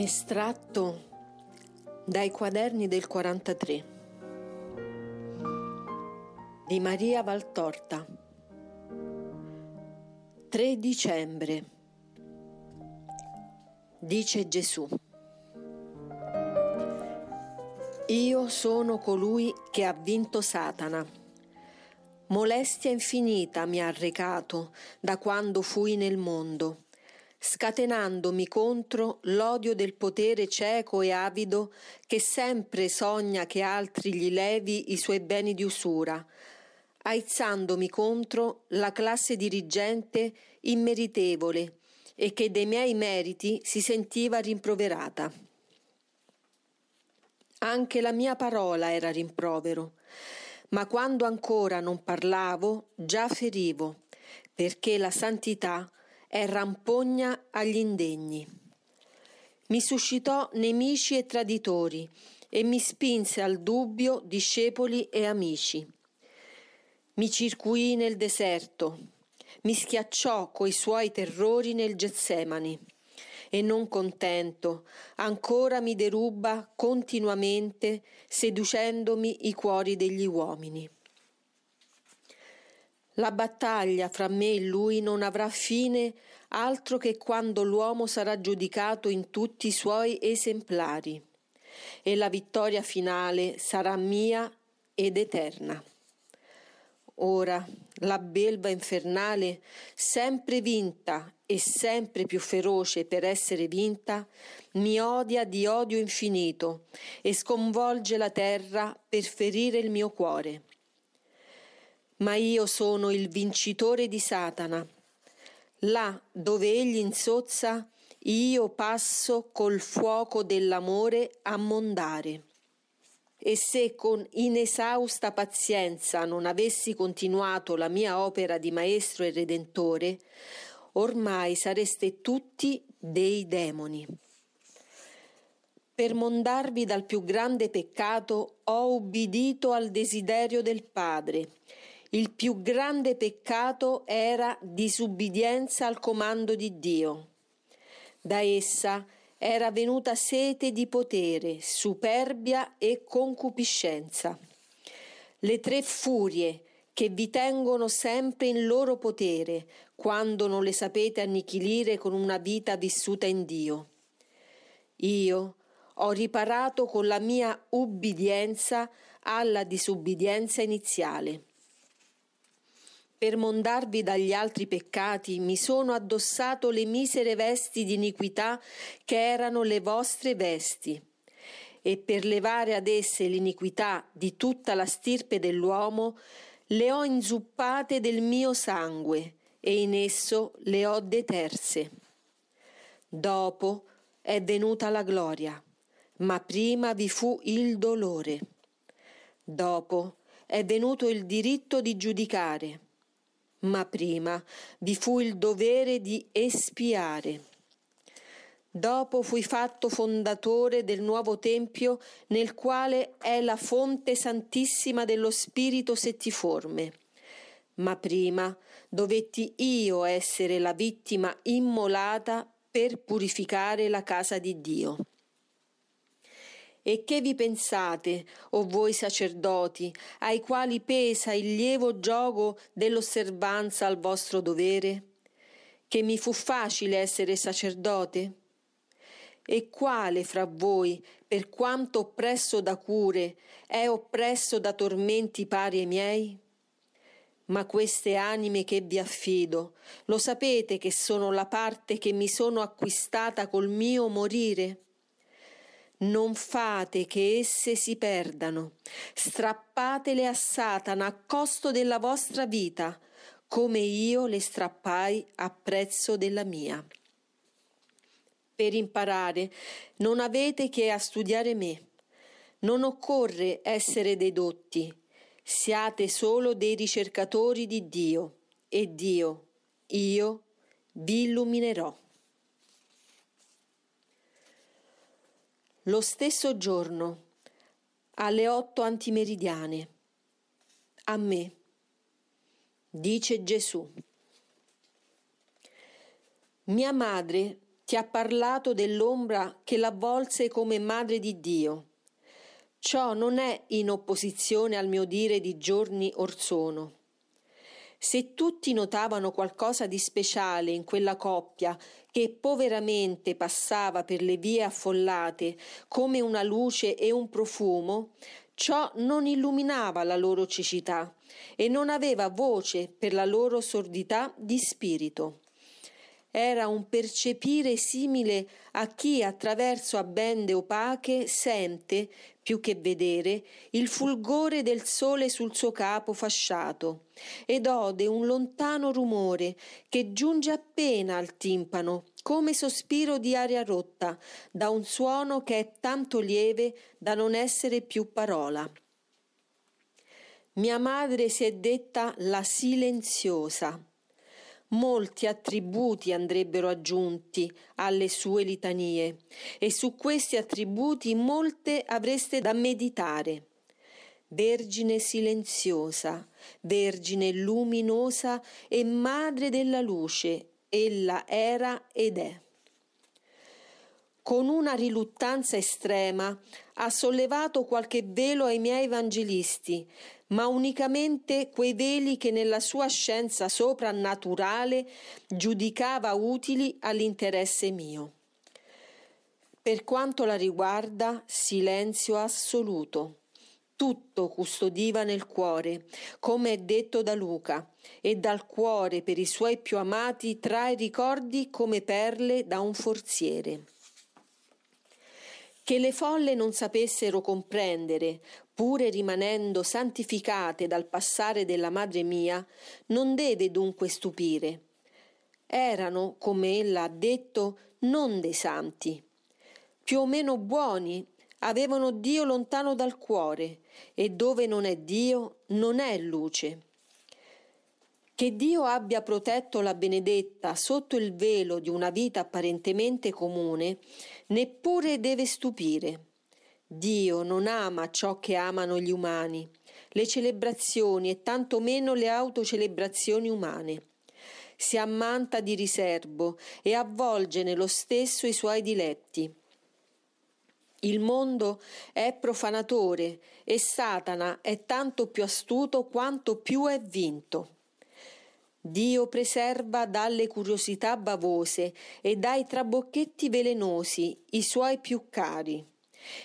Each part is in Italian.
Estratto dai quaderni del 43 di Maria Valtorta. 3 dicembre Dice Gesù. Io sono colui che ha vinto Satana. Molestia infinita mi ha recato da quando fui nel mondo scatenandomi contro l'odio del potere cieco e avido che sempre sogna che altri gli levi i suoi beni di usura, aizzandomi contro la classe dirigente immeritevole e che dei miei meriti si sentiva rimproverata. Anche la mia parola era rimprovero, ma quando ancora non parlavo già ferivo, perché la santità è rampogna agli indegni. Mi suscitò nemici e traditori e mi spinse al dubbio discepoli e amici. Mi circuì nel deserto, mi schiacciò coi suoi terrori nel Getsemani e non contento, ancora mi deruba continuamente, seducendomi i cuori degli uomini. La battaglia fra me e lui non avrà fine altro che quando l'uomo sarà giudicato in tutti i suoi esemplari e la vittoria finale sarà mia ed eterna. Ora la belva infernale, sempre vinta e sempre più feroce per essere vinta, mi odia di odio infinito e sconvolge la terra per ferire il mio cuore ma io sono il vincitore di Satana. Là dove egli insozza, io passo col fuoco dell'amore a mondare. E se con inesausta pazienza non avessi continuato la mia opera di maestro e redentore, ormai sareste tutti dei demoni. Per mondarvi dal più grande peccato ho ubbidito al desiderio del Padre il più grande peccato era disubbidienza al comando di Dio. Da essa era venuta sete di potere, superbia e concupiscenza. Le tre furie che vi tengono sempre in loro potere quando non le sapete annichilire con una vita vissuta in Dio. Io ho riparato con la mia ubbidienza alla disubbidienza iniziale per mondarvi dagli altri peccati, mi sono addossato le misere vesti di iniquità che erano le vostre vesti. E per levare ad esse l'iniquità di tutta la stirpe dell'uomo, le ho inzuppate del mio sangue e in esso le ho deterse. Dopo è venuta la gloria, ma prima vi fu il dolore. Dopo è venuto il diritto di giudicare ma prima vi fu il dovere di espiare. Dopo fui fatto fondatore del nuovo Tempio nel quale è la fonte santissima dello Spirito settiforme. Ma prima dovetti io essere la vittima immolata per purificare la casa di Dio. E che vi pensate, o voi sacerdoti, ai quali pesa il lievo gioco dell'osservanza al vostro dovere? Che mi fu facile essere sacerdote? E quale fra voi, per quanto oppresso da cure, è oppresso da tormenti pari ai miei? Ma queste anime che vi affido, lo sapete che sono la parte che mi sono acquistata col mio morire? Non fate che esse si perdano, strappatele a Satana a costo della vostra vita, come io le strappai a prezzo della mia. Per imparare non avete che a studiare me. Non occorre essere dei dotti, siate solo dei ricercatori di Dio e Dio, io, vi illuminerò. Lo stesso giorno, alle otto antimeridiane, a me, dice Gesù. Mia madre ti ha parlato dell'ombra che l'avvolse come madre di Dio. Ciò non è in opposizione al mio dire di giorni or sono. Se tutti notavano qualcosa di speciale in quella coppia che poveramente passava per le vie affollate come una luce e un profumo, ciò non illuminava la loro cecità e non aveva voce per la loro sordità di spirito. Era un percepire simile a chi attraverso abbende opache sente, più che vedere, il fulgore del sole sul suo capo fasciato ed ode un lontano rumore che giunge appena al timpano come sospiro di aria rotta da un suono che è tanto lieve da non essere più parola. Mia madre si è detta la silenziosa. Molti attributi andrebbero aggiunti alle sue litanie e su questi attributi molte avreste da meditare. Vergine silenziosa, Vergine luminosa e Madre della luce, ella era ed è. Con una riluttanza estrema ha sollevato qualche velo ai miei evangelisti, ma unicamente quei veli che nella sua scienza soprannaturale giudicava utili all'interesse mio. Per quanto la riguarda, silenzio assoluto tutto custodiva nel cuore, come è detto da Luca, e dal cuore per i suoi più amati trae ricordi come perle da un forziere. Che le folle non sapessero comprendere, pure rimanendo santificate dal passare della madre mia, non deve dunque stupire. Erano, come ella ha detto, non dei santi, più o meno buoni avevano Dio lontano dal cuore e dove non è Dio non è luce. Che Dio abbia protetto la benedetta sotto il velo di una vita apparentemente comune neppure deve stupire. Dio non ama ciò che amano gli umani, le celebrazioni e tanto meno le autocelebrazioni umane. Si ammanta di riservo e avvolge nello stesso i suoi diletti. Il mondo è profanatore e Satana è tanto più astuto quanto più è vinto. Dio preserva dalle curiosità bavose e dai trabocchetti velenosi i suoi più cari,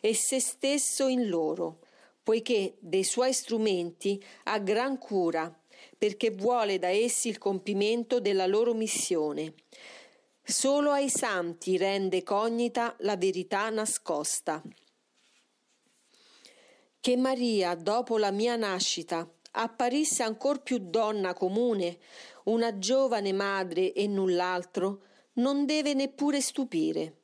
e se stesso in loro, poiché dei suoi strumenti ha gran cura, perché vuole da essi il compimento della loro missione Solo ai santi rende cognita la verità nascosta. Che Maria, dopo la mia nascita, apparisse ancor più donna comune, una giovane madre e null'altro, non deve neppure stupire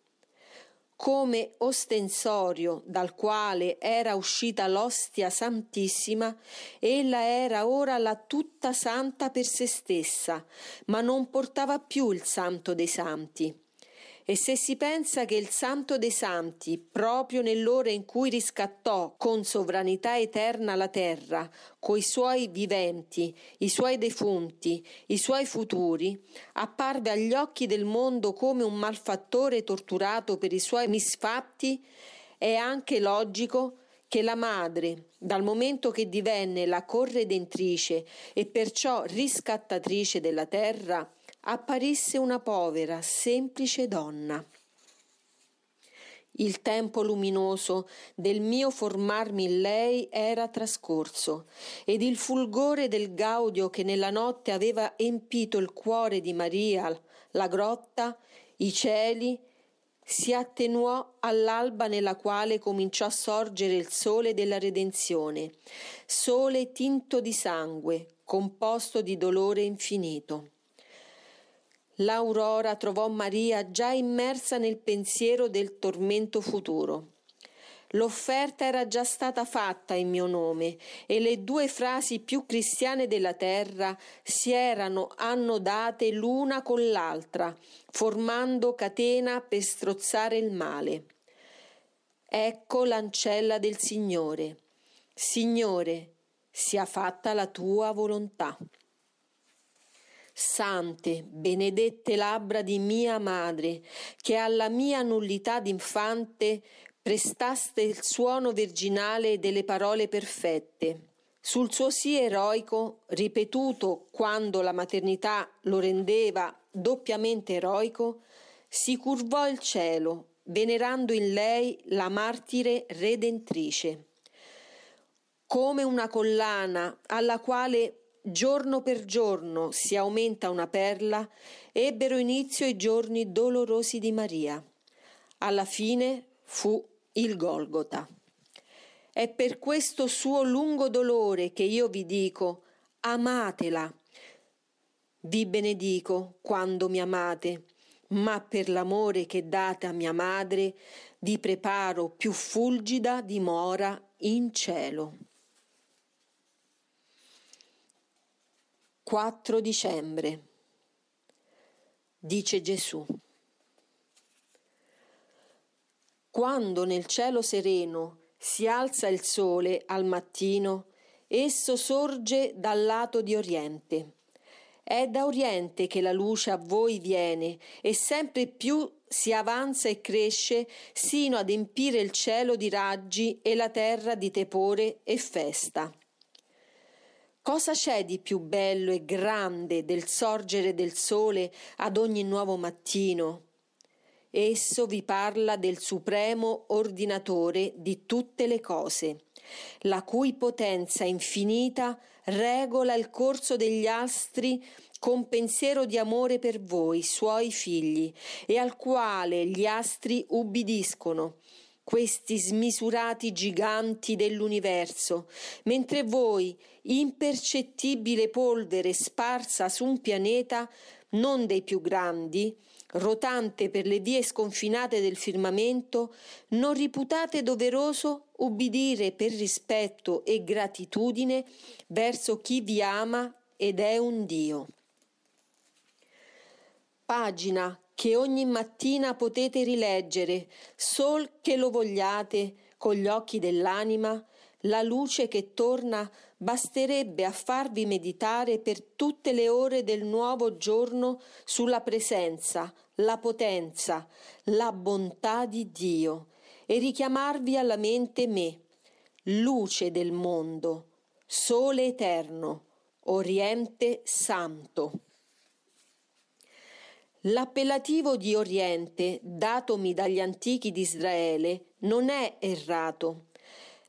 come ostensorio dal quale era uscita l'ostia santissima, ella era ora la tutta santa per se stessa, ma non portava più il santo dei santi. E se si pensa che il Santo dei Santi, proprio nell'ora in cui riscattò con sovranità eterna la terra, coi suoi viventi, i suoi defunti, i suoi futuri, apparve agli occhi del mondo come un malfattore torturato per i suoi misfatti, è anche logico che la madre, dal momento che divenne la corredentrice e perciò riscattatrice della terra, apparisse una povera, semplice donna. Il tempo luminoso del mio formarmi in lei era trascorso ed il fulgore del gaudio che nella notte aveva empito il cuore di Maria, la grotta, i cieli, si attenuò all'alba nella quale cominciò a sorgere il sole della redenzione, sole tinto di sangue, composto di dolore infinito. L'aurora trovò Maria già immersa nel pensiero del tormento futuro. L'offerta era già stata fatta in mio nome e le due frasi più cristiane della terra si erano annodate l'una con l'altra, formando catena per strozzare il male. Ecco l'ancella del Signore. Signore, sia fatta la tua volontà. Sante, benedette labbra di mia madre, che alla mia nullità d'infante prestaste il suono virginale delle parole perfette. Sul suo sì eroico, ripetuto quando la maternità lo rendeva doppiamente eroico, si curvò il cielo, venerando in lei la martire redentrice. Come una collana alla quale giorno per giorno si aumenta una perla, ebbero inizio i giorni dolorosi di Maria. Alla fine fu il Golgota. È per questo suo lungo dolore che io vi dico, amatela. Vi benedico quando mi amate, ma per l'amore che date a mia madre, vi preparo più fulgida dimora in cielo. 4 dicembre. Dice Gesù. Quando nel cielo sereno si alza il sole al mattino, esso sorge dal lato di oriente. È da oriente che la luce a voi viene e sempre più si avanza e cresce sino ad empire il cielo di raggi e la terra di tepore e festa. Cosa c'è di più bello e grande del sorgere del sole ad ogni nuovo mattino? Esso vi parla del supremo ordinatore di tutte le cose, la cui potenza infinita regola il corso degli astri con pensiero di amore per voi, suoi figli, e al quale gli astri ubbidiscono questi smisurati giganti dell'universo, mentre voi, impercettibile polvere sparsa su un pianeta non dei più grandi, rotante per le vie sconfinate del firmamento, non riputate doveroso ubbidire per rispetto e gratitudine verso chi vi ama ed è un Dio. Pagina che ogni mattina potete rileggere, sol che lo vogliate, con gli occhi dell'anima, la luce che torna basterebbe a farvi meditare per tutte le ore del nuovo giorno sulla presenza, la potenza, la bontà di Dio e richiamarvi alla mente me, luce del mondo, sole eterno, oriente santo. L'appellativo di Oriente, datomi dagli antichi di Israele, non è errato.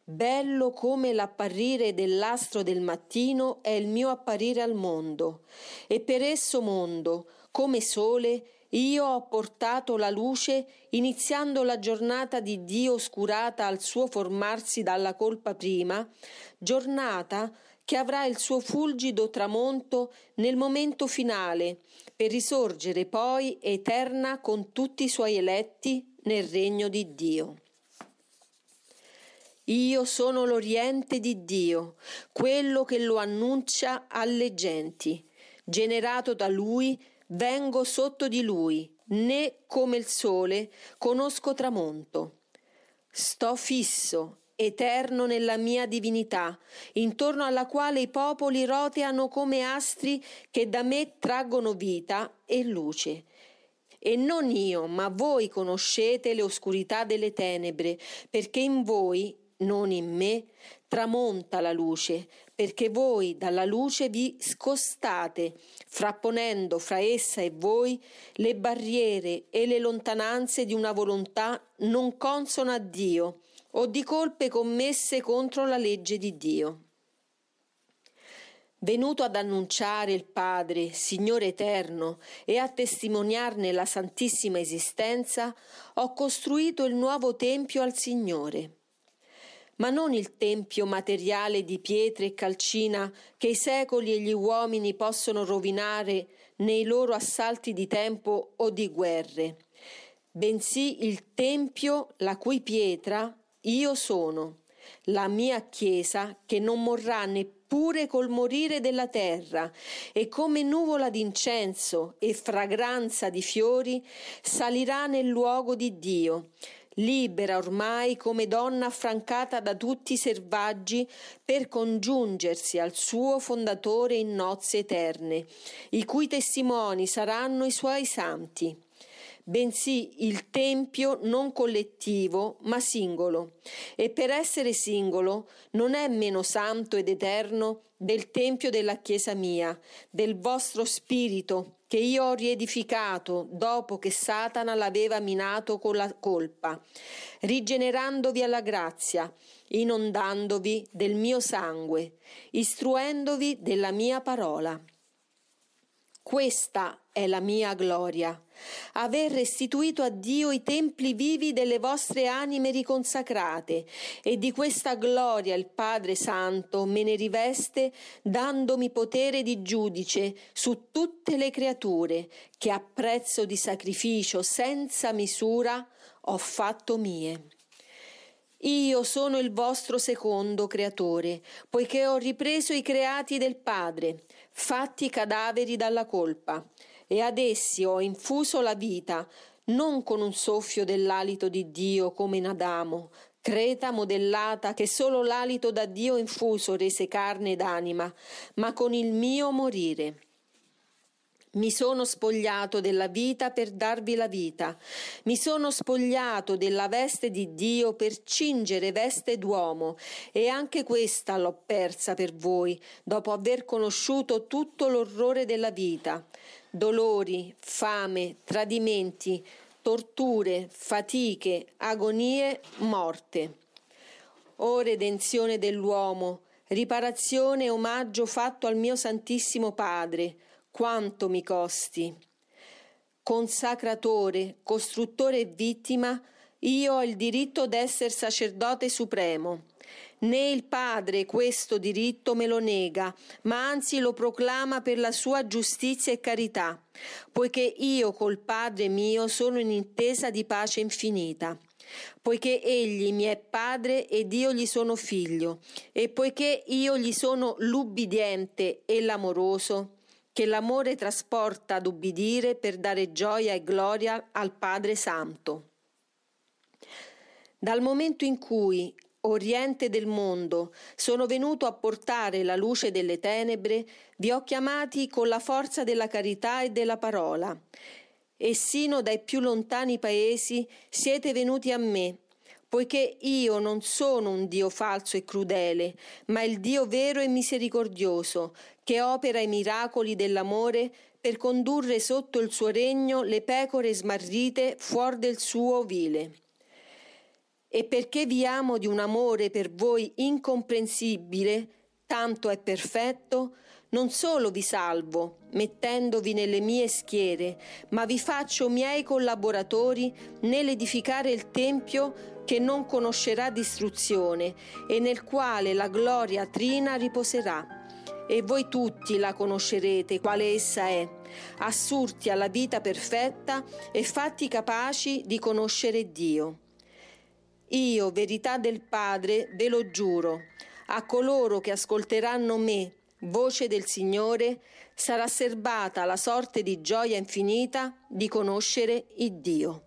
Bello come l'apparire dell'astro del mattino è il mio apparire al mondo, e per esso mondo, come sole, io ho portato la luce, iniziando la giornata di Dio oscurata al suo formarsi dalla colpa prima, giornata che avrà il suo fulgido tramonto nel momento finale, per risorgere poi eterna con tutti i suoi eletti nel regno di Dio. Io sono l'Oriente di Dio, quello che lo annuncia alle genti. Generato da Lui, vengo sotto di Lui, né come il sole conosco tramonto. Sto fisso eterno nella mia divinità, intorno alla quale i popoli roteano come astri che da me traggono vita e luce. E non io, ma voi conoscete le oscurità delle tenebre, perché in voi, non in me, tramonta la luce, perché voi dalla luce vi scostate, frapponendo fra essa e voi le barriere e le lontananze di una volontà non consona a Dio, o di colpe commesse contro la legge di Dio. Venuto ad annunciare il Padre, Signore eterno, e a testimoniarne la santissima esistenza, ho costruito il nuovo Tempio al Signore. Ma non il Tempio materiale di pietre e calcina che i secoli e gli uomini possono rovinare nei loro assalti di tempo o di guerre, bensì il Tempio la cui pietra io sono, la mia Chiesa che non morrà neppure col morire della terra, e come nuvola d'incenso e fragranza di fiori salirà nel luogo di Dio. libera ormai come donna affrancata da tutti i selvaggi per congiungersi al suo fondatore in nozze eterne, i cui testimoni saranno i suoi santi bensì il tempio non collettivo ma singolo, e per essere singolo non è meno santo ed eterno del tempio della Chiesa mia, del vostro spirito, che io ho riedificato dopo che Satana l'aveva minato con la colpa, rigenerandovi alla grazia, inondandovi del mio sangue, istruendovi della mia parola. Questa è la mia gloria, aver restituito a Dio i templi vivi delle vostre anime riconsacrate, e di questa gloria il Padre Santo me ne riveste, dandomi potere di giudice su tutte le creature, che a prezzo di sacrificio senza misura ho fatto mie. Io sono il vostro secondo creatore, poiché ho ripreso i creati del Padre, fatti cadaveri dalla colpa, e ad essi ho infuso la vita, non con un soffio dell'alito di Dio come in Adamo, creta modellata che solo l'alito da Dio infuso rese carne ed anima, ma con il mio morire. Mi sono spogliato della vita per darvi la vita. Mi sono spogliato della veste di Dio per cingere veste d'uomo e anche questa l'ho persa per voi, dopo aver conosciuto tutto l'orrore della vita. Dolori, fame, tradimenti, torture, fatiche, agonie, morte. O redenzione dell'uomo, riparazione e omaggio fatto al mio Santissimo Padre, quanto mi costi. Consacratore, costruttore e vittima, io ho il diritto d'essere sacerdote supremo. Né il Padre questo diritto me lo nega, ma anzi lo proclama per la sua giustizia e carità, poiché io col Padre mio sono in intesa di pace infinita poiché egli mi è padre ed io gli sono figlio, e poiché io gli sono l'ubbidiente e l'amoroso, che l'amore trasporta ad ubbidire per dare gioia e gloria al Padre Santo. Dal momento in cui, Oriente del mondo, sono venuto a portare la luce delle tenebre, vi ho chiamati con la forza della carità e della parola, e sino dai più lontani paesi siete venuti a me, poiché io non sono un Dio falso e crudele, ma il Dio vero e misericordioso, che opera i miracoli dell'amore per condurre sotto il suo regno le pecore smarrite fuori del suo ovile. E perché vi amo di un amore per voi incomprensibile, tanto è perfetto, non solo vi salvo, mettendovi nelle mie schiere, ma vi faccio miei collaboratori nell'edificare il Tempio che non conoscerà distruzione e nel quale la gloria trina riposerà e voi tutti la conoscerete quale essa è, assurti alla vita perfetta e fatti capaci di conoscere Dio. Io, verità del Padre, ve lo giuro, a coloro che ascolteranno me, voce del Signore, sarà serbata la sorte di gioia infinita di conoscere il Dio.